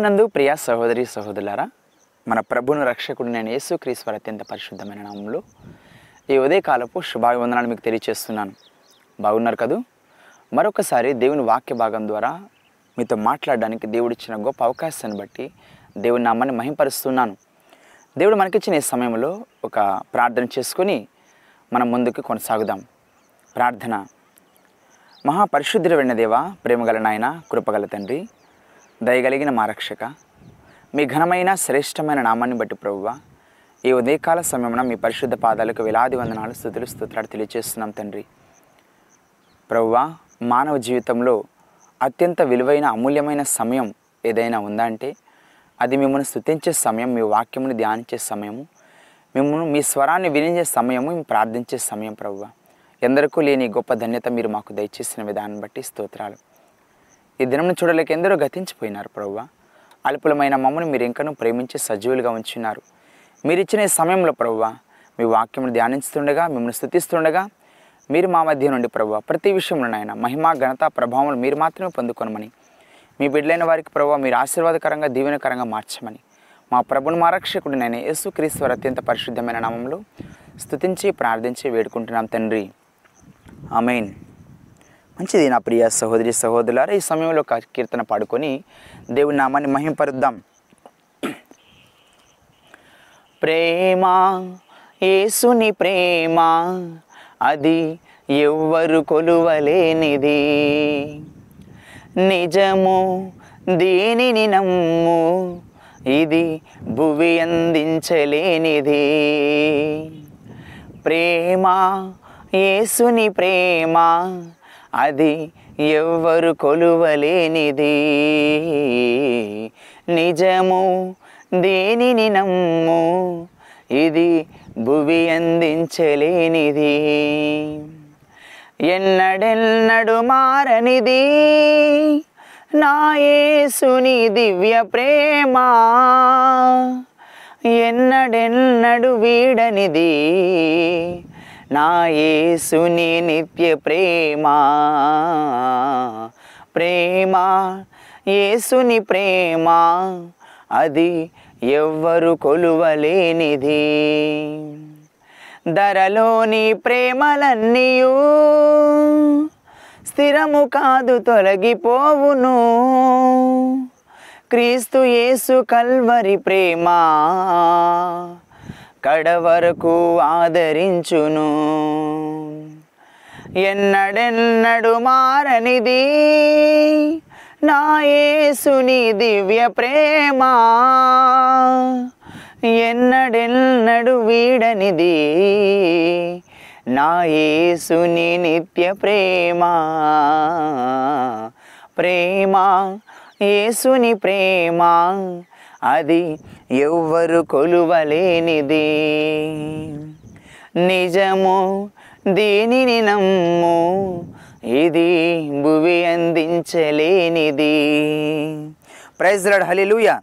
ప్రభునందు ప్రియ సహోదరి సహోదరులారా మన ప్రభును రక్షకుడు నేను యేసుక్రీశ్వర అత్యంత పరిశుద్ధమైన నామంలో ఈ ఉదయకాలపు శుభాభివందనాలు మీకు తెలియచేస్తున్నాను. బాగున్నారు కదూ? మరొకసారి దేవుని వాక్య భాగం ద్వారా మీతో మాట్లాడడానికి దేవుడిచ్చిన గొప్ప అవకాశాన్ని బట్టి దేవుని నామాన్ని మహింపరుస్తున్నాను. దేవుడు మనకిచ్చిన ఈ సమయంలో ఒక ప్రార్థన చేసుకొని మనం ముందుకు కొనసాగుదాం. ప్రార్థన. మహాపరిశుద్ధుడు వెన్న దేవ ప్రేమగల నాయన కృపగల తండ్రి దయగలిగిన మా రక్షక మీ ఘనమైన శ్రేష్టమైన నామాన్ని బట్టి ప్రభువ ఈ ఉదయకాల సమయంలో మీ పరిశుద్ధ పాదాలకు వేలాది వందనాలు స్థుతులు స్తోత్రాలు తెలియజేస్తున్నాం తండ్రి. ప్రభువ మానవ జీవితంలో అత్యంత విలువైన అమూల్యమైన సమయం ఏదైనా ఉందా అంటే అది మిమ్మల్ని స్థుతించే సమయం మీ వాక్యమును ధ్యానించే సమయము మిమ్మల్ని మీ స్వరాన్ని వినించే సమయము మేము ప్రార్థించే సమయం ప్రభువ. ఎందరికూ లేని గొప్ప ధన్యత మీరు మాకు దయచేసిన విధానం బట్టి స్తోత్రాలు. ఈ దినం చూడలేక ఎందరో గతించిపోయినారు ప్రభువ అల్పులమైన మమ్మల్ని మీరు ఇంకనూ ప్రేమించి సజీవులుగా ఉంచున్నారు మీరు ఇచ్చిన సమయంలో ప్రభువ మీ వాక్యం ధ్యానిస్తుండగా మిమ్మల్ని స్థుతిస్తుండగా మీరు మా మధ్య నుండి ప్రభు ప్రతి విషయంలో నాయన మహిమ ఘనత ప్రభావం మీరు మాత్రమే పొందుకొనమని. మీ బిడ్డలైన వారికి ప్రభు మీరు ఆశీర్వాదకరంగా దీవెనకరంగా మార్చమని. మా ప్రభుని మా రక్షకుడు నేను యేసుక్రీశ్వర అత్యంత పరిశుద్ధమైన నామంలో స్థుతించి ప్రార్థించి వేడుకుంటున్నాం తండ్రి. ఆమెన్. మంచిది నా ప్రియ సహోదరి సహోదరులారా ఈ సమయంలో ఒక కీర్తన పాడుకొని దేవుని నామాన్ని మహింపరుద్దాం. ప్రేమ యేసుని ప్రేమ అది ఎవ్వరు కొలువలేనిది. నిజము దీనిని నమ్ము ఇది భువి అందించలేనిది. ప్రేమ యేసుని ప్రేమ అది ఎవ్వరు కొలువలేనిది. నిజము దేనిని నమ్ము? ఇది భువి అందించలేనిది. ఎన్నడెన్నడు మారనిది? నాయేసుని దివ్య ప్రేమ. ఎన్నడెన్నడు వీడనిది? నా యేసుని నిత్య ప్రేమ. ప్రేమ యేసుని ప్రేమ. అది ఎవ్వరు కొలువలేనిది. ధరలోని ప్రేమలన్నీయు స్థిరము కాదు తొలగిపోవును. క్రీస్తు యేసు కల్వరి ప్రేమ. కడవరకు ఆదరించును. ఎన్నడెన్నడు మారనిది నాయసుని దివ్య ప్రేమ. ఎన్నడెన్నడు వీడనిది నాయసుని నిత్య ప్రేమ. ప్రేమ యేసుని ప్రేమ. అది ఎవ్వరు కొలువలేనిది. నిజము దీనిని నమ్ము ఇది భువి అందించలేనిది. ప్రైజ్ లాడ్ హలిలుయా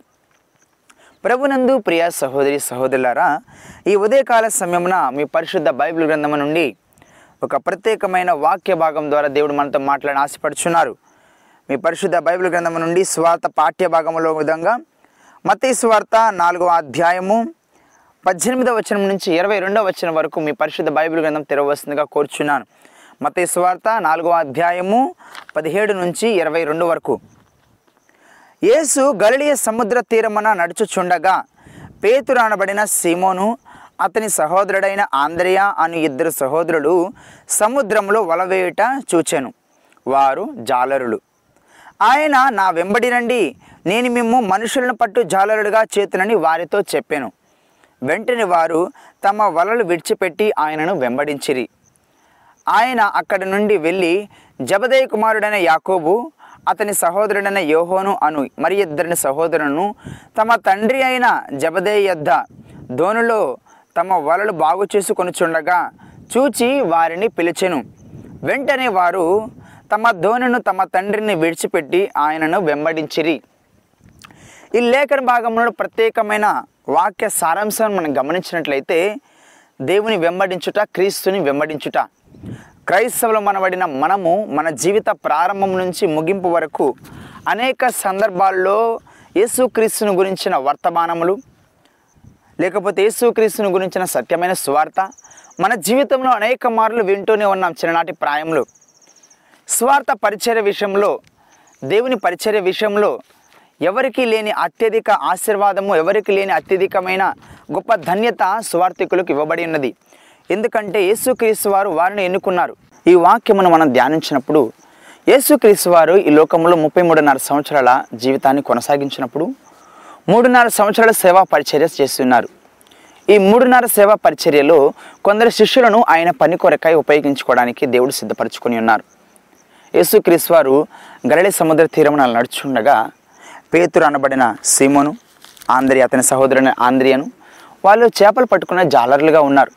ప్రభునందు ప్రియ సహోదరి సహోదరులారా ఈ ఉదయకాల సమయమున మీ పరిశుద్ధ బైబిల్ గ్రంథము నుండి ఒక ప్రత్యేకమైన వాక్య భాగం ద్వారా దేవుడు మనతో మాట్లాడి ఆశపడుచున్నారు. మీ పరిశుద్ధ బైబిల్ గ్రంథము నుండి స్వార్థ పాఠ్య భాగంలో విధంగా మతీశ్వార్త నాలుగవ అధ్యాయము పద్దెనిమిదవ వచనం నుంచి ఇరవై రెండవ వచనం వరకు మీ పరిశుద్ధ బైబిల్ గ్రంథం తెరవలసిందిగా కోరుచున్నాను. మతీ నాలుగవ అధ్యాయము పదిహేడు నుంచి ఇరవై రెండు వరకు. యేసు గలిలియ సముద్ర తీరమున నడుచుచుండగా పేతురు అనబడిన సీమోను అతని సహోదరుడైన ఆంధ్రయ అను ఇద్దరు సహోదరులు సముద్రంలో వలవేయుట చూచెను. వారు జాలరులు. ఆయన నా వెంబడినండి నేను మేము మనుషులను పట్టు జాలరుడుగా చేతునని వారితో చెప్పాను. వెంటనే వారు తమ వలలు విడిచిపెట్టి ఆయనను వెంబడించిరి. ఆయన అక్కడి నుండి వెళ్ళి జబదయ కుమారుడైన యాకోబు అతని సహోదరుడైన యోహోను అను మరి ఇద్దరిని సహోదరులను తమ తండ్రి అయిన జబదయ్య యొద్ద దోనులో తమ వలలు బాగు చేసుకొనుచుండగా చూచి వారిని పిలిచెను. వెంటనే వారు తమ ధోనిను తమ తండ్రిని విడిచిపెట్టి ఆయనను వెంబడించిరి. ఈ లేఖన భాగంలో ప్రత్యేకమైన వాక్య సారాంశాన్ని మనం గమనించినట్లయితే దేవుని వెంబడించుట క్రీస్తుని వెంబడించుట. క్రైస్తవులు మనబడిన మనము మన జీవిత ప్రారంభం నుంచి ముగింపు వరకు అనేక సందర్భాల్లో యేసుక్రీస్తుని గురించిన వర్తమానములు లేకపోతే యేసుక్రీస్తుని గురించిన సత్యమైన సువార్త మన జీవితంలో అనేక మార్లు వింటూనే ఉన్నాం చిన్ననాటి ప్రాయంలో స్వార్థ పరిచర్య విషయంలో దేవుని పరిచర్య విషయంలో ఎవరికి లేని అత్యధిక ఆశీర్వాదము ఎవరికి లేని అత్యధికమైన గొప్ప ధన్యత స్వార్థికులకు ఇవ్వబడి ఉన్నది. ఎందుకంటే యేసుక్రీస్తు వారు వారిని ఎన్నుకున్నారు. ఈ వాక్యమును మనం ధ్యానించినప్పుడు యేసుక్రీస్తు వారు ఈ లోకంలో ముప్పై మూడున్నర సంవత్సరాల జీవితాన్ని కొనసాగించినప్పుడు మూడున్నర సంవత్సరాల సేవా పరిచర్య చేస్తున్నారు. ఈ మూడున్నర సేవా పరిచర్యలో కొందరు శిష్యులను ఆయన పని కొరకై ఉపయోగించుకోవడానికి దేవుడు సిద్ధపరచుకొని ఉన్నారు. యేసుక్రీస్తు వారు గరళి సముద్ర తీరమున నడుచుండగా పేతురు అనబడిన సీమోను ఆంధ్రి అతని సహోదరుని ఆంధ్రియను వాళ్ళు చేపలు పట్టుకున్న జాలర్లుగా ఉన్నారు.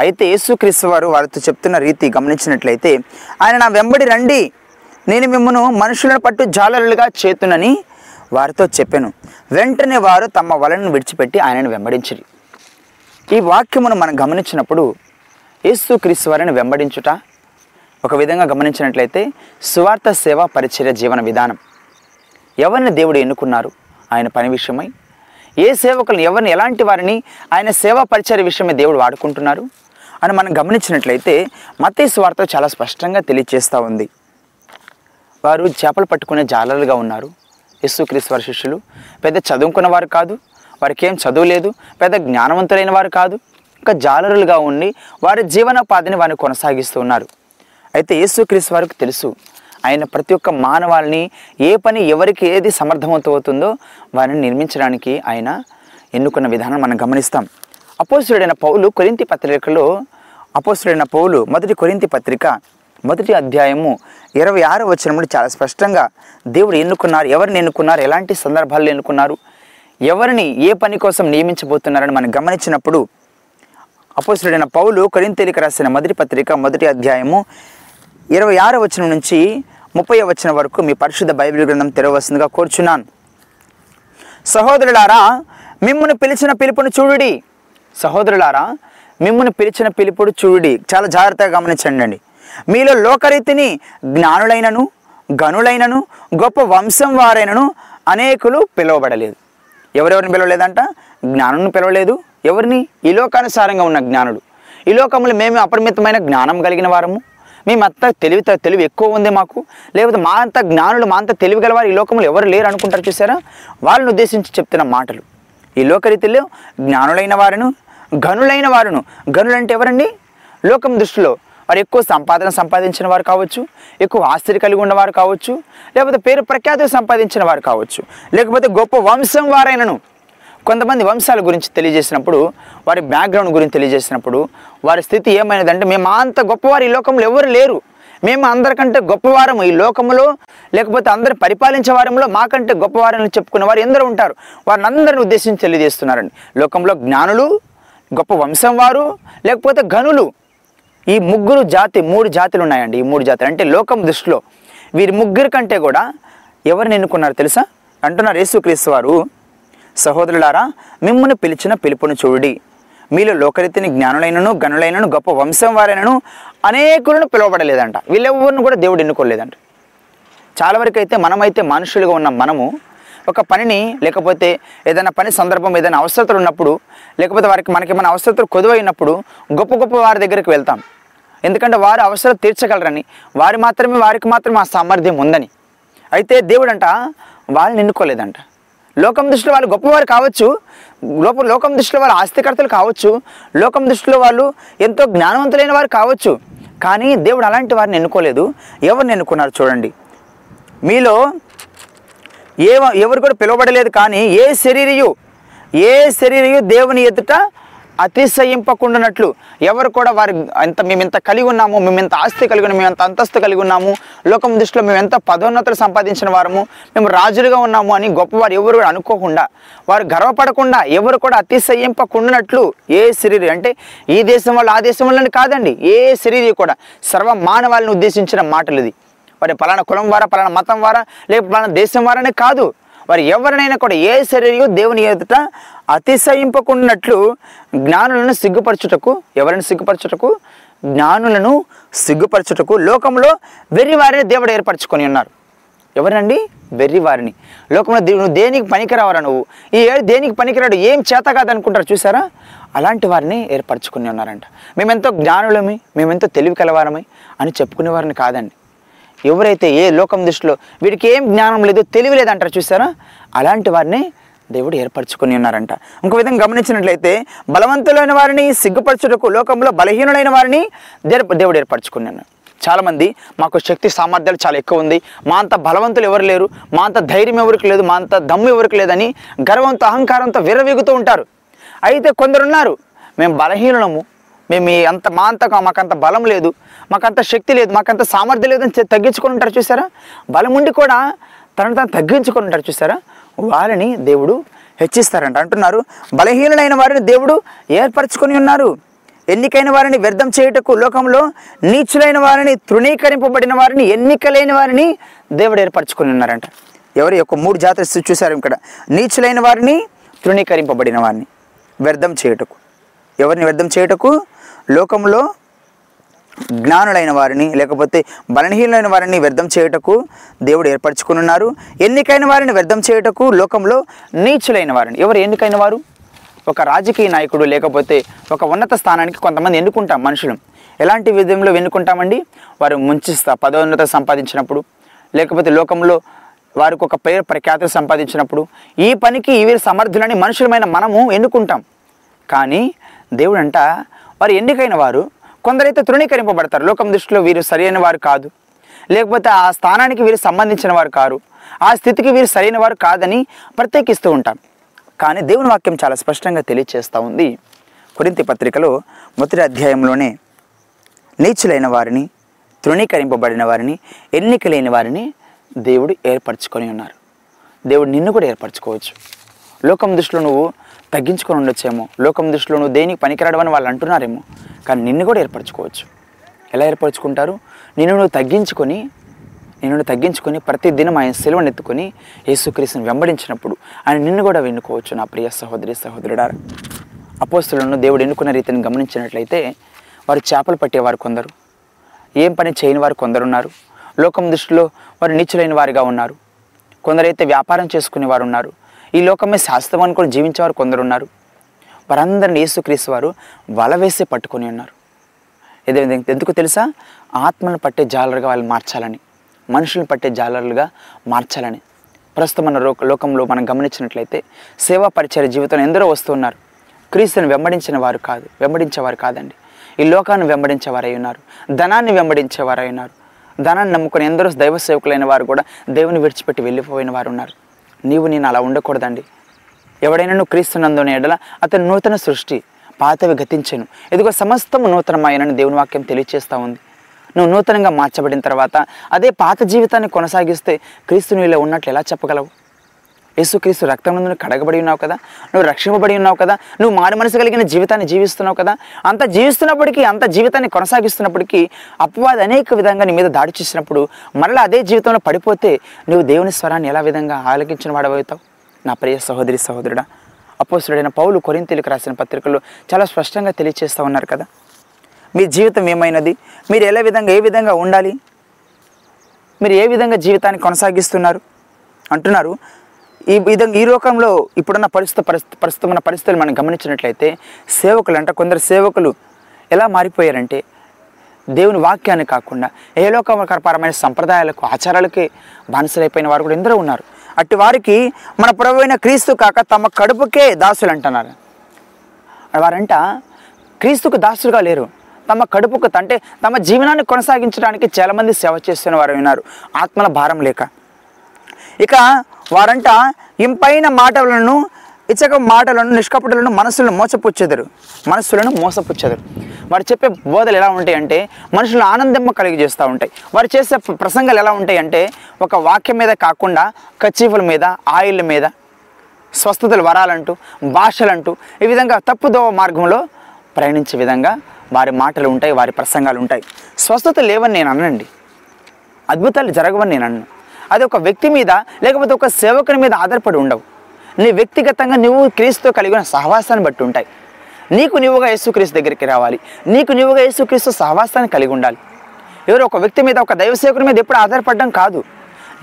అయితే యేసుక్రీస్తు వారు వారితో చెప్తున్న రీతి గమనించినట్లయితే ఆయన నా వెంబడి రండి నేను మిమ్మను మనుషులను పట్టు జాలరులుగా చేతునని వారితో చెప్పాను. వెంటనే వారు తమ వలను విడిచిపెట్టి ఆయనను వెంబడించరు. ఈ వాక్యమును మనం గమనించినప్పుడు యేసుక్రీస్తు వారిని వెంబడించుట ఒక విధంగా గమనించినట్లయితే సువార్త సేవ పరిచర్య జీవన విధానం. ఎవరిని దేవుడు ఎన్నుకున్నారు? ఆయన పని విషయమై. ఏ సేవకులను ఎవరిని ఎలాంటి వారిని ఆయన సేవా పరిచర్య విషయమై దేవుడు వాడుకుంటున్నారు? అని మనం గమనించినట్లయితే మతీ సువార్త చాలా స్పష్టంగా తెలియజేస్తూ ఉంది. వారు చేపలు పట్టుకునే జాలర్లుగా ఉన్నారు. యేసుక్రీస్తు వారి శిష్యులు. పెద్ద చదువుకున్న వారు కాదు. వారికి ఏం చదువు లేదు. పెద్ద జ్ఞానవంతులైన వారు కాదు. ఇంకా జాలరులుగా ఉండి వారి జీవనోపాధిని వారిని కొనసాగిస్తూ ఉన్నారు. అయితే యేసుక్రీస్తు వారికి తెలుసు. ఆయన ప్రతి ఒక్క మానవాళిని ఏ పని ఎవరికి ఏది సమర్థవంతమవుతుందో వారిని నిర్మించడానికి ఆయన ఎన్నుకున్న విధానం మనం గమనిస్తాం. అపోసుడైన పౌలు కొరింతి పత్రికలో అపోసుడైన పౌలు మొదటి కొరింతి పత్రిక మొదటి అధ్యాయము ఇరవై ఆరు వచనములు చాలా స్పష్టంగా దేవుడు ఎన్నుకున్నారు ఎవరిని ఎన్నుకున్నారు ఎలాంటి సందర్భాల్లో ఎన్నుకున్నారు ఎవరిని ఏ పని కోసం నియమించబోతున్నారని మనం గమనించినప్పుడు అపోసుడైన పౌలు కొరింతేలికి రాసిన మొదటి పత్రిక మొదటి అధ్యాయము ఇరవై ఆరు వచనం నుంచి ముప్పై వచనం వరకు మీ పరిశుద్ధ బైబిల్ గ్రంథం తెరవలసిందిగా కోరుచున్నాను. సహోదరులారా మిమ్మును పిలిచిన పిలుపును చూడుడి. సహోదరులారా మిమ్మును పిలిచిన పిలుపుడు చూడుడి. చాలా జాగ్రత్తగా గమనించండి మీలో లోకరీతిని జ్ఞానులైనను గనులైనను గొప్ప వంశం వారైనను అనేకులు పిలువబడలేదు. ఎవరెవరిని పిలవలేదంట? జ్ఞానుని పిలవలేదు. ఎవరిని? ఈ లోకానుసారంగా ఉన్న జ్ఞానుడు ఈ లోకములు మేము అపరిమితమైన జ్ఞానం కలిగిన వారము. మేము అంత తెలివి తెలివి ఎక్కువ ఉంది మాకు. లేకపోతే మా అంత జ్ఞానులు మా అంత తెలివి గలవారు ఈ లోకంలో ఎవరు లేరు అనుకుంటారు చూసారా? వాళ్ళని ఉద్దేశించి చెప్తున్న మాటలు. ఈ లోకరీతిలో జ్ఞానులైన వారును గనులైన వారును. గనులు అంటే ఎవరండి? లోకం దృష్టిలో వారు ఎక్కువ సంపాదన సంపాదించిన వారు కావచ్చు ఎక్కువ ఆస్తిని కలిగి ఉన్నవారు కావచ్చు లేకపోతే పేరు ప్రఖ్యాతులు సంపాదించిన వారు కావచ్చు లేకపోతే గొప్ప వంశం వారైనను. కొంతమంది వంశాల గురించి తెలియజేసినప్పుడు వారి బ్యాక్గ్రౌండ్ గురించి తెలియజేసినప్పుడు వారి స్థితి ఏమైనదంటే మేము అంత గొప్పవారు ఈ లోకంలో ఎవరు లేరు. మేము అందరికంటే గొప్పవారము ఈ లోకములో లేకపోతే అందరు పరిపాలించే వారంలో మాకంటే గొప్పవారని చెప్పుకునే వారు ఎందరో ఉంటారు. వారిని అందరిని ఉద్దేశించి తెలియజేస్తున్నారండి. లోకంలో జ్ఞానులు గొప్ప వంశం వారు లేకపోతే గనులు ఈ ముగ్గురు జాతి మూడు జాతులు ఉన్నాయండి ఈ మూడు జాతులు. అంటే లోకం దృష్టిలో వీరి ముగ్గురు కంటే కూడా ఎవరిని ఎన్నుకున్నారు తెలుసా? అంటున్నారు యేసుక్రీస్తు వారు. సహోదరులారా మిమ్మును పిలిచిన పిలుపును చూడి. మీలో లోకరీతిని జ్ఞానులైనను గనులైనను గొప్ప వంశం వారైనను అనేకులను పిలువబడలేదంట. వీళ్ళెవరిని కూడా దేవుడు ఎన్నుకోలేదంట. చాలా వరకు అయితే మనమైతే మనుషులుగా ఉన్న మనము ఒక పనిని లేకపోతే ఏదైనా పని సందర్భం ఏదైనా అవసరతలు ఉన్నప్పుడు లేకపోతే వారికి మనకి మన అవసరతలు కొదువైనప్పుడు గొప్ప గొప్ప వారి దగ్గరికి వెళ్తాం. ఎందుకంటే వారు అవసరం తీర్చగలరని వారి మాత్రమే వారికి మాత్రమే ఆ సామర్థ్యం ఉందని. అయితే దేవుడంట వాళ్ళని ఎన్నుకోలేదంట. లోకం దృష్టిలో వాళ్ళు గొప్పవారు కావచ్చు లోప లోకం దృష్టిలో వాళ్ళు ఆస్తికర్తలు కావచ్చు లోకం దృష్టిలో వాళ్ళు ఎంతో జ్ఞానవంతులైన వారు కావచ్చు కానీ దేవుడు అలాంటి వారిని ఎన్నుకోలేదు. ఎవరిని ఎన్నుకున్నారు చూడండి. మీలో ఏ ఎవరు కూడా పిలువబడలేదు కానీ ఏ శరీరయు ఏ శరీరయు దేవుని ఎదుట అతిశయింపకుండానట్లు ఎవరు కూడా వారి ఎంత మేము ఎంత కలిగి ఉన్నాము మేము ఎంత ఆస్తి కలిగి ఉన్నాము మేము ఎంత అంతస్తు కలిగి ఉన్నాము లోకం దృష్టిలో మేము ఎంత పదోన్నతులు సంపాదించిన వారము మేము రాజులుగా ఉన్నాము అని గొప్పవారు ఎవరు అనుకోకుండా వారు గర్వపడకుండా ఎవరు కూడా అతిశయింపకుండానట్లు ఏ శరీరం అంటే ఈ దేశం వాళ్ళు ఆ దేశం వాళ్ళని కాదండి ఏ శరీరం కూడా సర్వ మానవాళ్ళని ఉద్దేశించిన మాటలు ఇది. వారి పలానా కులం వారా పలానా మతం వారా లేక పలానా దేశం వారనే కాదు. వారు ఎవరినైనా కూడా ఏ శరీరం దేవుని ఎదుట అతిశయింపకున్నట్లు జ్ఞానులను సిగ్గుపరచుటకు ఎవరిని సిగ్గుపరచుటకు? జ్ఞానులను సిగ్గుపరచుటకు లోకంలో వెర్రి వారిని దేవుడు ఏర్పరచుకొని ఉన్నారు. ఎవరండి? వెర్రి వారిని లోకంలో నువ్వు దేనికి పనికిరావరా నువ్వు? ఈ ఏడు దేనికి పనికిరాడు? ఏం చేత కాదనుకుంటారు చూసారా? అలాంటి వారిని ఏర్పరచుకుని ఉన్నారంట. మేమెంతో జ్ఞానులమి మేమెంతో తెలివి కలవారమై అని చెప్పుకునే వారిని కాదండి. ఎవరైతే ఏ లోకం దృష్టిలో వీడికి ఏం జ్ఞానం లేదు తెలివి లేదంటారు చూసారా? అలాంటి వారిని దేవుడు ఏర్పరచుకుని ఉన్నారంట. ఇంకో విధంగా గమనించినట్లయితే బలవంతులైన వారిని సిగ్గుపరచుటకు లోకంలో బలహీనులైన వారిని దేర్- దేవుడు ఏర్పరచుకున్నాను చాలామంది మాకు శక్తి సామర్థ్యాలు చాలా ఎక్కువ ఉంది. మా అంత బలవంతులు ఎవరు లేరు మా అంత ధైర్యం ఎవరికి లేదు మా అంత దమ్ము ఎవరికి లేదని గర్వంతో అహంకారంతో విర్రవీగుతూ ఉంటారు. అయితే కొందరున్నారు మేము బలహీనము మేము అంత మా అంత మాకంత బలం లేదు మాకంత శక్తి లేదు మాకంత సామర్థ్యం లేదని తగ్గించుకొని ఉంటారు చూసారా? బలం ఉండి కూడా తనను తాను తగ్గించుకొని ఉంటారు చూసారా? వారిని దేవుడు హెచ్చిస్తారంట. అంటున్నారు బలహీనులైన వారిని దేవుడు ఏర్పరచుకొని ఉన్నారు. ఎన్నికైన వారిని వ్యర్థం చేయుటకు లోకంలో నీచులైన వారిని తృణీకరింపబడిన వారిని ఎన్నికలైన వారిని దేవుడు ఏర్పరచుకొని ఉన్నారంట. ఎవరి యొక్క మూడు జాతర చూశారు ఇక్కడ? నీచులైన వారిని తృణీకరింపబడిన వారిని వ్యర్థం చేయుటకు. ఎవరిని వ్యర్థం చేయుటకు? లోకంలో జ్ఞానులైన వారిని లేకపోతే బలహీనులైన వారిని వ్యర్థం చేయుటకు దేవుడు ఏర్పరచుకుని ఉన్నారు ఎన్నికైన వారిని వ్యర్థం చేయుటకు లోకంలో నీచులైన వారిని. ఎవరు ఎన్నికైన వారు? ఒక రాజకీయ నాయకుడు లేకపోతే ఒక ఉన్నత స్థానానికి కొంతమంది ఎన్నుకుంటాం మనుషులు. ఎలాంటి విధంలో ఎన్నుకుంటామండి? వారు ముంచిస్తా పదోన్నత సంపాదించినప్పుడు లేకపోతే లోకంలో వారికి ఒక పేరు ప్రఖ్యాతులు సంపాదించినప్పుడు ఈ పనికి వీరి సమర్థులని మనుషులమైన మనము ఎన్నుకుంటాం. కానీ దేవుడు వారు ఎన్నికైన వారు కొందరైతే తృణీకరింపబడతారు. లోకం దృష్టిలో వీరు సరైన వారు కాదు. లేకపోతే ఆ స్థానానికి వీరు సంబంధించిన వారు కారు. ఆ స్థితికి వీరు సరైన వారు కాదని ప్రత్యేకిస్తూ ఉంటాం. కానీ దేవుని వాక్యం చాలా స్పష్టంగా తెలియచేస్తూ ఉంది. కొరింతి పత్రికలో మొదటి అధ్యాయంలోనే నీచులైన వారిని తృణీకరింపబడిన వారిని ఎన్నిక లేని వారిని దేవుడు ఏర్పరచుకొని ఉన్నారు. దేవుడు నిన్ను కూడా ఏర్పరచుకోవచ్చు. లోకం దృష్టిలో నువ్వు తగ్గించుకొని ఉండొచ్చేమో. లోకం దృష్టిలో నువ్వు దేనికి పనికిరాడమని వాళ్ళు అంటున్నారేమో. కానీ నిన్ను కూడా ఏర్పరచుకోవచ్చు. ఎలా ఏర్పరచుకుంటారు? నిన్ను నువ్వు తగ్గించుకొని నిన్ను తగ్గించుకొని ప్రతి దినం ఆయన సెలవును ఎత్తుకొని యేసుక్రీస్తుని వెంబడించినప్పుడు ఆయన నిన్ను కూడా వెన్నుకోవచ్చు నా ప్రియ సహోదరి సహోదరుడా. అపోస్తులను దేవుడు ఎన్నుకున్న రీతిని గమనించినట్లయితే వారు చేపలు పట్టేవారు కొందరు. ఏం పని చేయని వారు కొందరున్నారు. లోకం దృష్టిలో వారు నీచులైన వారిగా ఉన్నారు. కొందరైతే వ్యాపారం చేసుకునే వారు ఉన్నారు ఈ లోకమే శాశ్వతం అనుకుని జీవించేవారు కొందరు ఉన్నారు వారందరిని యేసుక్రీస్తు వారు వల వేసి పట్టుకొని ఉన్నారు. ఇదే విధంగా ఎందుకు తెలుసా? ఆత్మను పట్టే జాలరుగా వాళ్ళు మార్చాలని మనుషులను పట్టే జాలరులుగా మార్చాలని. ప్రస్తుతం మన లోక లోకంలో మనం గమనించినట్లయితే సేవా పరిచయ జీవితంలో ఎందరో వస్తున్నారు. క్రీస్తుని వెంబడించిన వారు కాదు వెంబడించేవారు కాదండి. ఈ లోకాన్ని వెంబడించేవారై ఉన్నారు. ధనాన్ని వెంబడించేవారై ఉన్నారు. ధనాన్ని నమ్ముకుని ఎందరో దైవ సేవకులైన వారు కూడా దేవుని విడిచిపెట్టి వెళ్ళిపోయిన వారు ఉన్నారు. నీవు నేను అలా ఉండకూడదండి. ఎవడైనా నువ్వు క్రీస్తునందున ఎడల అతను నూతన సృష్టి పాతవి గతించను. ఇదిగో సమస్తము నూతనమాయనని దేవుని వాక్యం తెలియచేస్తూ ఉంది. నువ్వు నూతనంగా మార్చబడిన తర్వాత అదే పాత జీవితాన్ని కొనసాగిస్తే క్రీస్తు నీలో ఉన్నట్లు ఎలా చెప్పగలవు? యేసుక్రీస్తు రక్తం నువ్వు కడగబడి ఉన్నావు కదా? నువ్వు రక్షింపబడి ఉన్నావు కదా? నువ్వు మారు మనసు కలిగిన జీవితాన్ని జీవిస్తున్నావు కదా? అంత జీవిస్తున్నప్పటికీ అంత జీవితాన్ని కొనసాగిస్తున్నప్పటికీ అపవాది అనేక విధంగా నీ మీద దాడి చేసినప్పుడు మరలా అదే జీవితంలో పడిపోతే నువ్వు దేవుని స్వరాన్ని ఎలా విధంగా ఆలకించిన వాడవుతావు నా ప్రియ సహోదరి సహోదరుడా అపోసుడైన పౌలు కొరింతలకు రాసిన పత్రికల్లో చాలా స్పష్టంగా తెలియచేస్తూ ఉన్నారు కదా? మీ జీవితం ఏమైనది? మీరు ఎలా విధంగా ఏ విధంగా ఉండాలి? మీరు ఏ విధంగా జీవితాన్ని కొనసాగిస్తున్నారు? అంటున్నారు ఈ విధంగా ఈ లోకంలో ఇప్పుడున్న పరిస్థితి పరిస్థితి ప్రస్తుతం ఉన్న పరిస్థితులు మనం గమనించినట్లయితే సేవకులు అంటే కొందరు సేవకులు ఎలా మారిపోయారంటే దేవుని వాక్యాన్ని కాకుండా ఏ లోకపరమైన సంప్రదాయాలకు ఆచారాలకే బానిసలైపోయిన వారు కూడా ఎందరో ఉన్నారు. అట్టి వారికి మన ప్రభు క్రీస్తు కాక తమ కడుపుకే దాసులు అంటున్నారు. వారంట క్రీస్తుకు దాసులుగా లేరు. తమ కడుపుకు అంటే తమ జీవనాన్ని కొనసాగించడానికి చాలామంది సేవ చేస్తున్న వారు ఉన్నారు. ఆత్మల భారం లేక. ఇక వారంట ఇంపైన మాటలను ఇచ్చక మాటలను నిష్కపటలను మనసులను మోసపుచ్చెదరు. మనస్సులను మోసపుచ్చెదరు. వారు చెప్పే బోధలు ఎలా ఉంటాయి అంటే మనుషులు ఆనందమ్మ కలిగజేస్తూ ఉంటాయి. వారు చేసే ప్రసంగాలు ఎలా ఉంటాయి అంటే ఒక వాక్యం మీద కాకుండా కచీఫుల మీద ఆయిల్ మీద స్వస్థతలు వరాలంటూ భాషలంటూ ఈ విధంగా తప్పుదోవ మార్గంలో ప్రయాణించే విధంగా వారి మాటలు ఉంటాయి వారి ప్రసంగాలు ఉంటాయి. స్వస్థత లేవని నేను అనండి అద్భుతాలు జరగవని నేను అన్ను. అది ఒక వ్యక్తి మీద లేకపోతే ఒక సేవకుని మీద ఆధారపడి ఉండవు. నీ వ్యక్తిగతంగా నువ్వు క్రీస్తుతో కలిగిన సహవాసాన్ని బట్టి ఉంటాయి. నీకు నువ్వుగా యేసుక్రీస్తు దగ్గరికి రావాలి. నీకు నువ్వుగా యేసుక్రీస్తు సహవాసాన్ని కలిగి ఉండాలి. ఎవరు ఒక వ్యక్తి మీద ఒక దైవ సేవకుని మీద ఎప్పుడు ఆధారపడడం కాదు.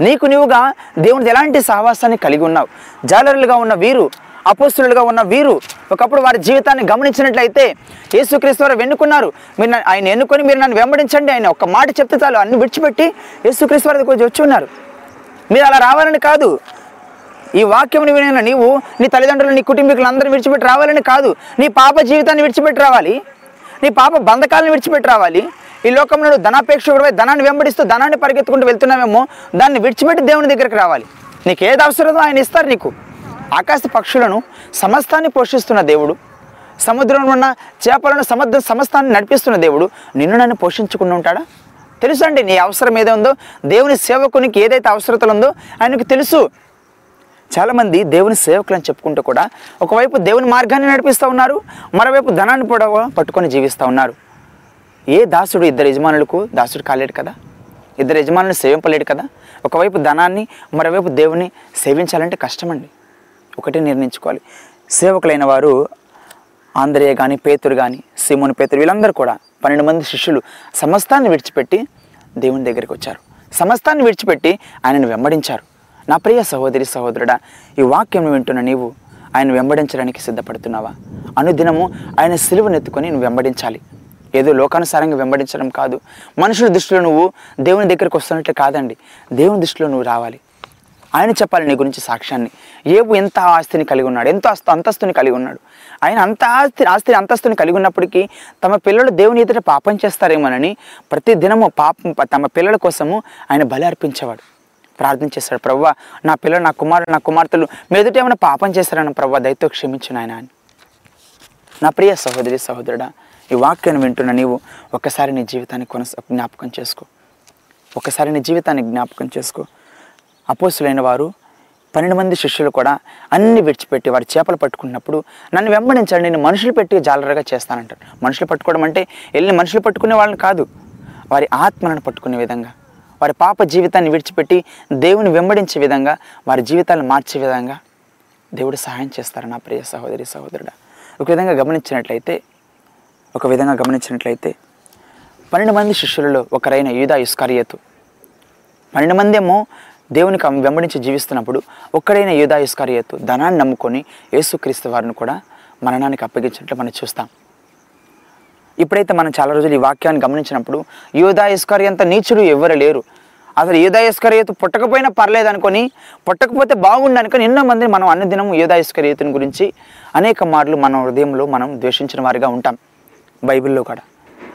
నీకు నీవుగా దేవునిది ఎలాంటి సహవాసాన్ని కలిగి ఉన్నావు? జాలరులుగా ఉన్న వీరు అపోస్తులుగా ఉన్న వీరు ఒకప్పుడు వారి జీవితాన్ని గమనించినట్లయితే యేసుక్రీస్తు వారు వెన్నుకున్నారు. మీరు ఆయన ఎన్నుకొని మీరు నన్ను వెంబడించండి. ఆయన ఒక మాట చెప్తే చాలు. అన్ని విడిచిపెట్టి యేసుక్రీస్తు వారి దగ్గర వచ్చి ఉన్నారు. మీరు అలా రావాలని కాదు. ఈ వాక్యం వినైన నీవు నీ తల్లిదండ్రులు నీ కుటుంబీకులు అందరూ విడిచిపెట్టి రావాలని కాదు. నీ పాప జీవితాన్ని విడిచిపెట్టి రావాలి. నీ పాప బంధకాలను విడిచిపెట్టి రావాలి. ఈ లోకంలో నువ్వు ధనాపేక్షకుడిపై ధనాన్ని వెంబడిస్తూ ధనాన్ని పరిగెత్తుకుంటూ వెళ్తున్నావేమో దాన్ని విడిచిపెట్టి దేవుని దగ్గరికి రావాలి. నీకు ఏది అవసరమో ఆయన ఇస్తారు నీకు. ఆకాశ పక్షులను సమస్తాన్ని పోషిస్తున్న దేవుడు సముద్రంలో ఉన్న చేపలను సముద్ర సమస్తాన్ని నడిపిస్తున్న దేవుడు నిన్ను నన్ను పోషించుకుని ఉంటాడా? తెలుసు అండి నీ అవసరం ఏదో ఉందో? దేవుని సేవకునికి ఏదైతే అవసరతలు ఉందో ఆయనకు తెలుసు. చాలామంది దేవుని సేవకులు అని చెప్పుకుంటూ కూడా ఒకవైపు దేవుని మార్గాన్ని నడిపిస్తూ ఉన్నారు మరోవైపు ధనాన్ని పొడవ పట్టుకొని జీవిస్తూ ఉన్నారు. ఏ దాసుడు ఇద్దరు యజమానులకు? దాసుడు కాలేడు కదా? ఇద్దరు యజమానులు సేవింపలేడు కదా? ఒకవైపు ధనాన్ని మరోవైపు దేవుని సేవించాలంటే కష్టమండి. ఒకటే నిర్ణయించుకోవాలి. సేవకులైన వారు ఆంధ్రేయ కానీ పేతురు కానీ సిమోని పేతురు వీళ్ళందరూ కూడా పన్నెండు మంది శిష్యులు సమస్తాన్ని విడిచిపెట్టి దేవుని దగ్గరికి వచ్చారు. సమస్తాన్ని విడిచిపెట్టి ఆయనను వెంబడించారు. నా ప్రియ సహోదరి సహోదరుడా ఈ వాక్యం వింటున్న నీవు ఆయన వెంబడించడానికి సిద్ధపడుతున్నావా? అనుదినము ఆయన సిలువనెత్తుకొని నువ్వు వెంబడించాలి. ఏదో లోకానుసారంగా వెంబడించడం కాదు. మనుషుల దృష్టిలో నువ్వు దేవుని దగ్గరికి వస్తున్నట్లు కాదండి. దేవుని దృష్టిలో నువ్వు రావాలి. ఆయన చెప్పాలి నీ గురించి సాక్ష్యాన్ని. ఏబు ఎంత ఆస్తిని కలిగి ఉన్నాడు? ఎంతో అస్త అంతస్తుని కలిగి ఉన్నాడు? ఆయన అంత ఆస్తి ఆస్తిని అంతస్తుని కలిగి ఉన్నప్పటికీ తమ పిల్లలు దేవుని ఎదుట పాపం చేస్తారేమోనని ప్రతి దినము పాపం తమ పిల్లల కోసము ఆయన బలి అర్పించేవాడు. ప్రార్థన చేశాడు ప్రవ్వ నా పిల్లలు నా కుమారుడు నా కుమార్తెలు మీ ఎదుట ఏమైనా పాపం చేస్తారని ప్రవ్వ దయతో క్షమించిన ఆయన అని. నా ప్రియ సహోదరి సహోదరుడా ఈ వాక్యాన్ని వింటున్న నీవు ఒక్కసారి నీ జీవితాన్ని కొనసా జ్ఞాపకం చేసుకో. ఒకసారి నీ జీవితాన్ని జ్ఞాపకం చేసుకో. అపోసులైన వారు పన్నెండు మంది శిష్యులు కూడా అన్ని విడిచిపెట్టి వారు చేపలు పట్టుకున్నప్పుడు నన్ను వెంబడించాడు నేను మనుషులు పెట్టి జాలరగా చేస్తానంటారు. మనుషులు పట్టుకోవడం అంటే వెళ్ళి మనుషులు పట్టుకునే వాళ్ళని కాదు. వారి ఆత్మలను పట్టుకునే విధంగా వారి పాప జీవితాన్ని విడిచిపెట్టి దేవుని వెంబడించే విధంగా వారి జీవితాలను మార్చే విధంగా దేవుడు సహాయం చేస్తారు నా ప్రియ సహోదరి సహోదరుడు? ఒక విధంగా గమనించినట్లయితే ఒక విధంగా గమనించినట్లయితే పన్నెండు మంది శిష్యులలో ఒకరైన యూదా ఇస్కారియతు. పన్నెండు మంది ఏమో దేవునికి వెంబడించి జీవిస్తున్నప్పుడు ఒక్కడైన యూదా ఇస్కారియతు ధనాన్ని నమ్ముకొని యేసుక్రీస్తు వారిని కూడా మరణానికి అప్పగించినట్లు మనం చూస్తాం. ఇప్పుడైతే మనం చాలా రోజులు ఈ వాక్యాన్ని గమనించినప్పుడు యూదా ఇస్కారి అంత నీచుడు ఎవరు లేరు. అసలు యూదా ఇస్కరియతు పుట్టకపోయినా పర్లేదు అనుకొని పుట్టకపోతే బాగుండు అనుకొని ఎన్నో మంది మనం అన్ని దినం యూదా ఇస్కరియతుని గురించి అనేక మార్లు మన హృదయంలో మనం ద్వేషించిన వారిగా ఉంటాం బైబిల్లో కూడా.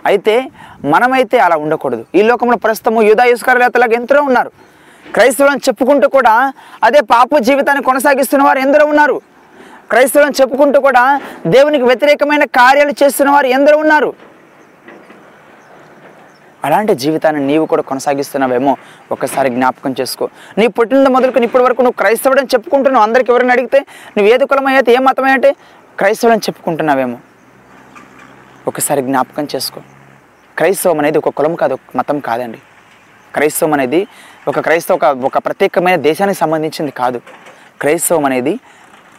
అయితే మనమైతే అలా ఉండకూడదు. ఈ లోకంలో ప్రస్తుతము యూదా ఇస్కరియతలాగా ఎంతో ఉన్నారు. క్రైస్తవులను చెప్పుకుంటూ కూడా అదే పాప జీవితాన్ని కొనసాగిస్తున్న వారు ఎందరో ఉన్నారు. క్రైస్తవులను చెప్పుకుంటూ కూడా దేవునికి వ్యతిరేకమైన కార్యాలు చేస్తున్న వారు ఎందరో ఉన్నారు. అలాంటి జీవితాన్ని నీవు కూడా కొనసాగిస్తున్నావేమో ఒక్కసారి జ్ఞాపకం చేసుకో. నీ పుట్టినంత మొదలుకొని ఇప్పటి వరకు నువ్వు క్రైస్తవుడని చెప్పుకుంటున్నావు. అందరికి ఎవరైనా అడిగితే నువ్వు ఏది కులమైతే ఏ మతమైతే క్రైస్తవుడని చెప్పుకుంటున్నావేమో. ఒకసారి జ్ఞాపకం చేసుకో. క్రైస్తవం అనేది ఒక కులం కాదు ఒక మతం కాదండి. క్రైస్తవం అనేది ఒక క్రైస్తవ ఒక ఒక ప్రత్యేకమైన దేశానికి సంబంధించింది కాదు. క్రైస్తవం అనేది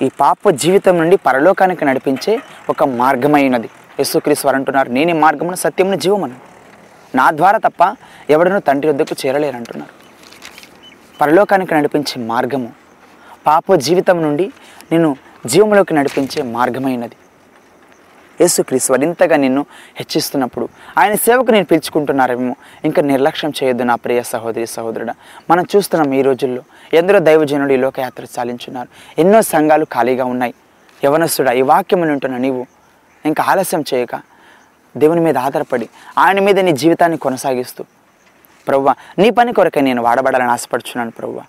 ఈ పాప జీవితం నుండి పరలోకానికి నడిపించే ఒక మార్గమైనది. యేసుక్రీస్తు వారు అంటున్నారు నేనే మార్గమును సత్యమును జీవమను. నా ద్వారా తప్ప ఎవడనూ తండ్రి వద్దకు చేరలేరంటున్నారు పరలోకానికి నడిపించే మార్గము పాప జీవితం నుండి నేను జీవంలోకి నడిపించే మార్గమైనది. యేసుక్రీస్తు వారు ఇంతగా నిన్ను హెచ్చిస్తున్నప్పుడు ఆయన సేవకు నేను పిలుచుకుంటున్నారేమో ఇంకా నిర్లక్ష్యం చేయొద్దు నా ప్రియ సహోదరి సహోదరుడా. మనం చూస్తున్నాం ఈ రోజుల్లో ఎందరో దైవజనుడు ఈ లోకయాత్ర చాలించున్నారు. ఎన్నో సంఘాలు ఖాళీగా ఉన్నాయి. యవనస్తుడా ఈ వాక్యం వింటున్న నీవు ఇంకా ఆలస్యం చేయక దేవుని మీద ఆధారపడి ఆయన మీద నీ జీవితాన్ని కొనసాగిస్తూ. ప్రవ్వ నీ పని కొరకే నేను వాడబడాలని ఆశపడుచున్నాను ప్రవ్వా.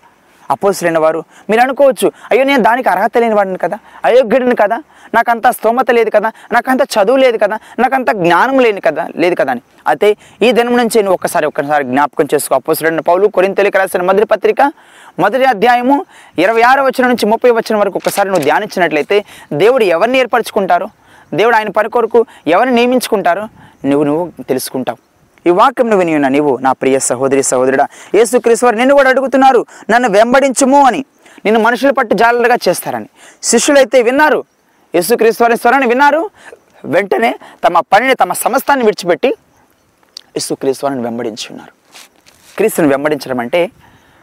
అపోసులైన వారు. మీరు అనుకోవచ్చు అయ్యో నేను దానికి అర్హత లేని వాడిని కదా అయోగ్యుడిని కదా నాకంత స్తోమత లేదు కదా నాకంత చదువు లేదు కదా నాకంత జ్ఞానం లేని కదా లేదు కదా అని. అయితే ఈ దినం నుంచి నేను ఒక్కసారి ఒక్కసారి జ్ఞాపకం చేసుకో. అపోసులైన పౌలు కొరింతలికి రాసిన మొదటి పత్రిక మొదటి అధ్యాయము ఇరవై ఆరు వచ్చిన నుంచి ముప్పై వచ్చిన వరకు ఒక్కసారి నువ్వు ధ్యానించినట్లయితే దేవుడు ఎవరిని ఏర్పరచుకుంటారో? దేవుడు ఆయన పని కొరకు ఎవరిని నియమించుకుంటారో? నువ్వు నువ్వు తెలుసుకుంటావు. ఈ వాక్యంను వినియున్న విని ఉన్న నీవు నా ప్రియ సహోదరి సహోదరుడా యేసుక్రీస్తు వారు నిన్ను కూడా అడుగుతున్నారు నన్ను వెంబడించుము అని. నిన్ను మనుషులు పట్టు జాలలుగా చేస్తారని. శిష్యులైతే విన్నారు యేసుక్రీస్తు వారి స్వరాన్ని విన్నారు వెంటనే తమ పనిని తమ సమస్తాన్ని విడిచిపెట్టి యేసుక్రీస్తు వారిని వెంబడించి ఉన్నారు. క్రీస్తుని వెంబడించడం అంటే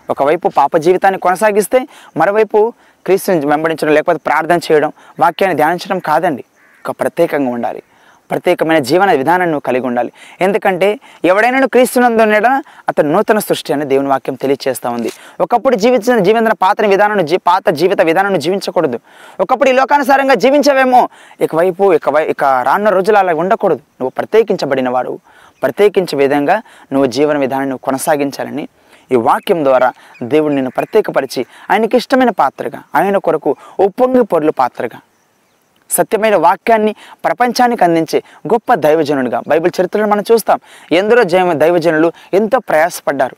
ఒకవైపు పాప జీవితాన్ని కొనసాగిస్తే మరోవైపు క్రీస్తుని వెంబడించడం లేకపోతే ప్రార్థన చేయడం వాక్యాన్ని ధ్యానించడం కాదండి. ఒక ప్రత్యేకంగా ఉండాలి. ప్రత్యేకమైన జీవన విధానాన్ని నువ్వు కలిగి ఉండాలి. ఎందుకంటే ఎవడైనా క్రీస్తునందు అతను నూతన సృష్టి అని దేవుని వాక్యం తెలియజేస్తూ ఉంది. ఒకప్పుడు జీవించిన జీవించిన పాత విధానాన్ని జీ పాత జీవిత విధానాన్ని జీవించకూడదు. ఒకప్పుడు ఈ లోకానుసారంగా జీవించవేమో. ఇకవైపు ఇక వై- ఇక రానున్న రోజులు అలా ఉండకూడదు. నువ్వు ప్రత్యేకించబడిన వాడు. ప్రత్యేకించే విధంగా నువ్వు జీవన విధానాన్ని నువ్వు కొనసాగించాలని ఈ వాక్యం ద్వారా దేవుడు నిన్ను ప్రత్యేకపరిచి ఆయనకి ఇష్టమైన పాత్రగా ఆయన కొరకు ఉప్పొంగి పొర్లు పాత్రగా సత్యమైన వాక్యాన్ని ప్రపంచానికి అందించే గొప్ప దైవజనుడిగా బైబిల్ చరిత్రలో మనం చూస్తాం. ఎందరో జైవ దైవజనులు ఎంతో ప్రయాసపడ్డారు.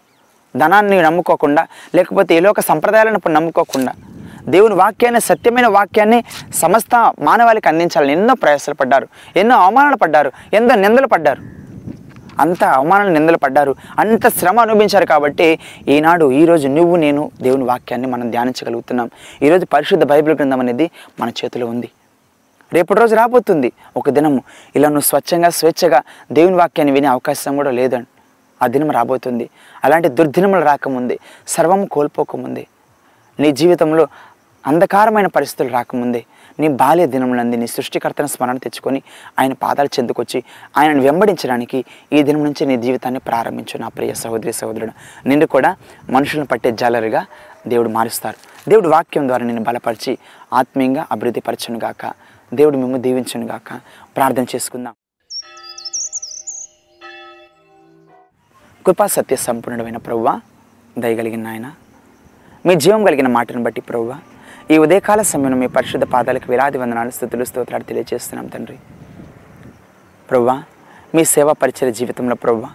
ధనాన్ని నమ్ముకోకుండా లేకపోతే ఏ లోక సంప్రదాయాలను నమ్ముకోకుండా దేవుని వాక్యాన్ని సత్యమైన వాక్యాన్ని సమస్త మానవాళికి అందించాలని ఎన్నో ప్రయాసాలు పడ్డారు ఎన్నో అవమానాలు పడ్డారు ఎంతో నిందలు పడ్డారు. అంత అవమానాలు నిందలు పడ్డారు అంత శ్రమ అనుభవించారు కాబట్టి ఈనాడు ఈరోజు నువ్వు నేను దేవుని వాక్యాన్ని మనం ధ్యానించగలుగుతున్నాం. ఈరోజు పరిశుద్ధ బైబిల్ గ్రంథం అనేది మన చేతిలో ఉంది. రేపటి రోజు రాబోతుంది ఒక దినము. ఇలా నువ్వు స్వచ్ఛంగా స్వేచ్ఛగా దేవుని వాక్యాన్ని వినే అవకాశం కూడా లేదండి ఆ దినం రాబోతుంది. అలాంటి దుర్దినములు రాకముందే సర్వం కోల్పోకముందే. నీ జీవితంలో అంధకారమైన పరిస్థితులు రాకముందే నీ బాల్య దినములంది నీ సృష్టికర్తను స్మరణ తెచ్చుకొని ఆయన పాదాలు చెందుకొచ్చి ఆయనను వెంబడించడానికి ఈ దినం నుంచి నీ జీవితాన్ని ప్రారంభించు నా ప్రియ సహోదరి సహోదరుడు. నిన్ను కూడా మనుషులను పట్టే జాలరుగా దేవుడు మారుస్తారు. దేవుడు వాక్యం ద్వారా నిన్ను బలపరిచి ఆత్మీయంగా అభివృద్ధి పరచను గాక దేవుడు మేము దీవించను గాక. ప్రార్థన చేసుకుందాం. కృపా సత్య సంపూర్ణమైన ప్రవ్వ దయగలిగిన ఆయన మీ జీవం కలిగిన మాటను బట్టి ప్రవ్వ ఈ ఉదయకాల సమయంలో మీ పరిశుద్ధ పాదాలకు వేలాది వందనాలు స్థుతులు స్తోత్రాలు తెలియజేస్తున్నాం తండ్రి. ప్రవ్వ మీ సేవా పరిచయ జీవితంలో ప్రవ్వ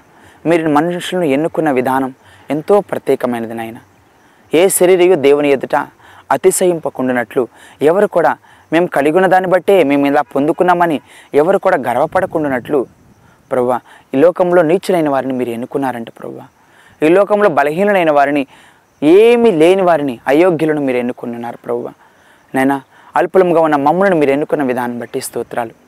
మీరు మనుషులను ఎన్నుకున్న విధానం ఎంతో ప్రత్యేకమైనది నాయన. ఏ శరీరయు దేవుని ఎదుట అతిశయింపకుండానట్లు ఎవరు కూడా మేము కలిగి ఉన్న దాన్ని బట్టే మేము ఇలా పొందుకున్నామని ఎవరు కూడా గర్వపడకుండానట్లు ప్రభా ఈ లోకంలో నీచులైన వారిని మీరు ఎన్నుకున్నారంట ప్రభా ఈ లోకంలో బలహీనులైన వారిని ఏమీ లేని వారిని అయోగ్యులను మీరు ఎన్నుకున్నారు ప్రభు నైనా అల్పులంగా ఉన్న మమ్మల్ని మీరు ఎన్నుకున్న విధానం బట్టి స్తోత్రాలు.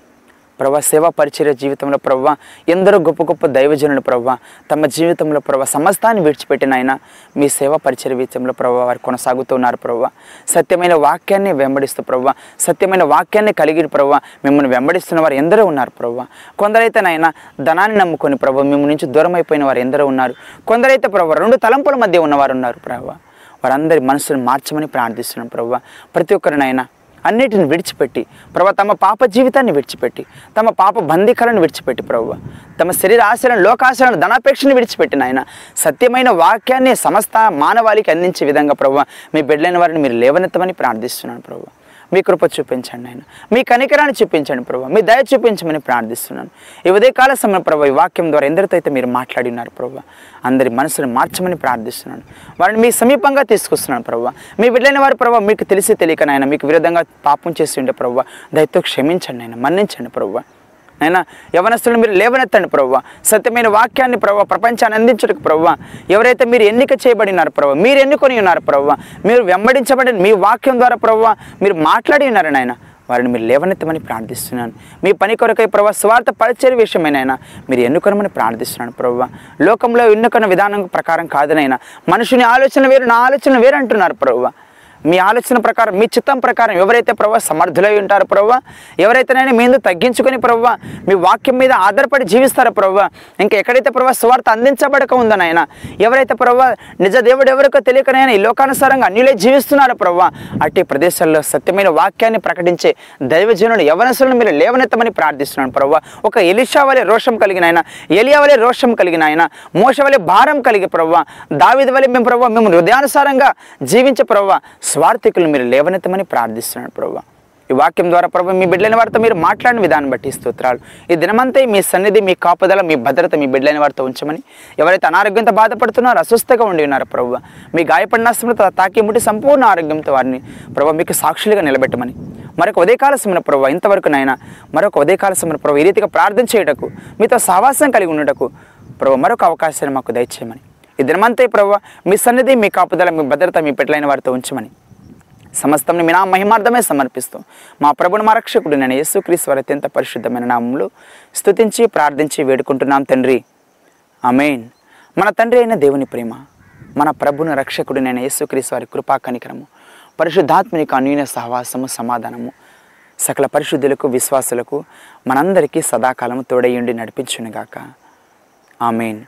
ప్రభా సేవా పరిచర్య జీవితంలో ప్రభా ఎందరో గొప్ప గొప్ప దైవజనులు ప్రభా తమ జీవితంలో ప్రభా సమస్తాన్ని విడిచిపెట్టిన ఆయన మీ సేవా పరిచర్య విషయంలో ప్రభా వారు కొనసాగుతున్నారు ప్రభా. సత్యమైన వాక్యాన్ని వెంబడిస్తూ ప్రభా సత్యమైన వాక్యాన్ని కలిగి ప్రభా మిమ్మల్ని వెంబడిస్తున్న వారు ఎందరో ఉన్నారు ప్రభా. కొందరైతే నాయన ధనాన్ని నమ్ముకొని ప్రభా మిమ్మల్ని నుంచి దూరం అయిపోయిన వారు ఎందరో ఉన్నారు. కొందరైతే ప్రభా రెండు తలంపుల మధ్య ఉన్నవారు ఉన్నారు ప్రభా. వారందరి మనసును మార్చమని ప్రార్థిస్తున్నాం ప్రభా. ప్రతి ఒక్కరినైనా అన్నిటిని విడిచిపెట్టి ప్రభు తమ పాప జీవితాన్ని విడిచిపెట్టి తమ పాప బంధికలను విడిచిపెట్టి ప్రభు. తమ శరీర ఆశలను లోకాశలను ధనాపేక్షను విడిచిపెట్టిన ఆయన సత్యమైన వాక్యాన్ని సమస్త మానవాళికి అందించే విధంగా ప్రభు మీ బిడ్డలైన వారిని మీరు లేవనెత్తమని ప్రార్థిస్తున్నాను ప్రభు. మీ కృప చూపించండి ఆయన మీ కనికరాన్ని చూపించండి ప్రభావ మీ దయ చూపించమని ప్రార్థిస్తున్నాను. ఈ ఉదయకాల సమయం ప్రభావ ఈ వాక్యం ద్వారా ఎందరితో అయితే మీరు మాట్లాడినారు ప్రభావ అందరి మనసును మార్చమని ప్రార్థిస్తున్నాను. వారిని మీ సమీపంగా తీసుకొస్తున్నాను ప్రభావ మీ బిడ్డలైన వారు ప్రభావ మీకు తెలిసి తెలియక నాయన మీకు విరుద్ధంగా పాపం చేసి ఉండే ప్రభావ దయతో క్షమించండి ఆయన మన్నించండి ప్రభావ నైనా యవనస్తులను మీరు లేవనెత్తండి ప్రవ్వ. సత్యమైన వాక్యాన్ని ప్రవ్వ ప్రపంచాన్ని అందించడానికి ప్రవ్వ. ఎవరైతే మీరు ఎన్నిక చేయబడినారు ప్రవ్వ మీరు ఎన్నుకొని ఉన్నారు ప్రవ్వ. మీరు వెంబడించబడిన మీ వాక్యం ద్వారా ప్రవ్వ మీరు మాట్లాడి ఉన్నారు నాయన. వారిని మీరు లేవనెత్తమని ప్రార్థిస్తున్నాను. మీ పని కొరకై ప్రభావ స్వార్థ పరిచయ విషయమైనైనా మీరు ఎన్నుకొనమని ప్రార్థిస్తున్నాను ప్రభావ లోకంలో ఎన్నుకున్న విధానం ప్రకారం కాదనైనా మనుషుని ఆలోచన వేరు నా ఆలోచన వేరు అంటున్నారు ప్రభావ మీ ఆలోచన ప్రకారం మీ చిత్తం ప్రకారం ఎవరైతే ప్రభావ సమర్థులై ఉంటారో ప్రభావ ఎవరైతేనైనా మీద తగ్గించుకొని ప్రభావ మీ వాక్యం మీద ఆధారపడి జీవిస్తారో ప్రభావ ఇంకా ఎక్కడైతే ప్రభావ స్వార్థ అందించబడక ఉందో నాయన ఎవరైతే ప్రభావ నిజ దేవుడు ఎవరికో తెలియకనైనా ఈ లోకానుసారంగా అన్యులే జీవిస్తున్నారో ప్రభావ అట్టి ప్రదేశాల్లో సత్యమైన వాక్యాన్ని ప్రకటించే దైవజనుడు యవనసులను మీరు లేవనెత్తమని ప్రార్థిస్తున్నాను ప్రభావ ఒక ఎలిషా వలె రోషం కలిగిన ఆయన ఎలియా వలె రోషం కలిగిన ఆయన మోస వలె భారం కలిగి ప్రభావ దావిది వలె మేము ప్రభావ మేము హృదయానుసారంగా జీవించే ప్రభావ స్వార్థికులు మీరు లేవనెత్తమని ప్రార్థిస్తున్నాను ప్రభు. ఈ వాక్యం ద్వారా ప్రభు మీ బిడ్డలైన వారితో మీరు మాట్లాడిన విధానం బట్టి స్తోత్రాలు. ఈ దినమంతా మీ సన్నిధి మీ కాపుదల మీ భద్రత మీ బిడ్డలైన వారితో ఉంచమని ఎవరైతే అనారోగ్యంతో బాధపడుతున్నారో అస్వస్థగా ఉండి ఉన్నారో ప్రభు. మీ గాయపడిన అస్మతో తాకి ముట్టి సంపూర్ణ ఆరోగ్యంతో వారిని ప్రభు మీకు సాక్షులుగా నిలబెట్టమని. మరొక ఉదయకాల సమయ ప్రభు ఇంతవరకు నైనా మరొక ఉదయకాల సమయ ప్రభు ఈ రీతిగా ప్రార్థన చేయుటకు మీతో సహవాసం కలిగి ఉండటకు ప్రభు మరొక అవకాశాన్ని మాకు దయచేయమని. ఈ దినమంతా ప్రభు మీ సన్నిధి మీ కాపుదల మీ భద్రత మీ బిడ్డలైన వారితో ఉంచమని. సమస్తం మీ నా మహిమార్థమే సమర్పిస్తూ మా ప్రభుని మా రక్షకుడు నేను యేసుక్రీస్తు అత్యంత పరిశుద్ధమైన నామంలో స్థుతించి ప్రార్థించి వేడుకుంటున్నాం తండ్రి. అమేన్ మన తండ్రి అయిన దేవుని ప్రేమ మన ప్రభుని రక్షకుడు నేను యేసుక్రీస్తు వారి కృపా కనికరము పరిశుద్ధాత్మిక అన్యూన సహవాసము సమాధానము సకల పరిశుద్ధులకు విశ్వాసులకు మనందరికీ సదాకాలము తోడయ్యుండి నడిపించునుగాక. ఆమెన్.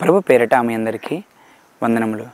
ప్రభు పేరిట ఆమె అందరికీ వందనములు.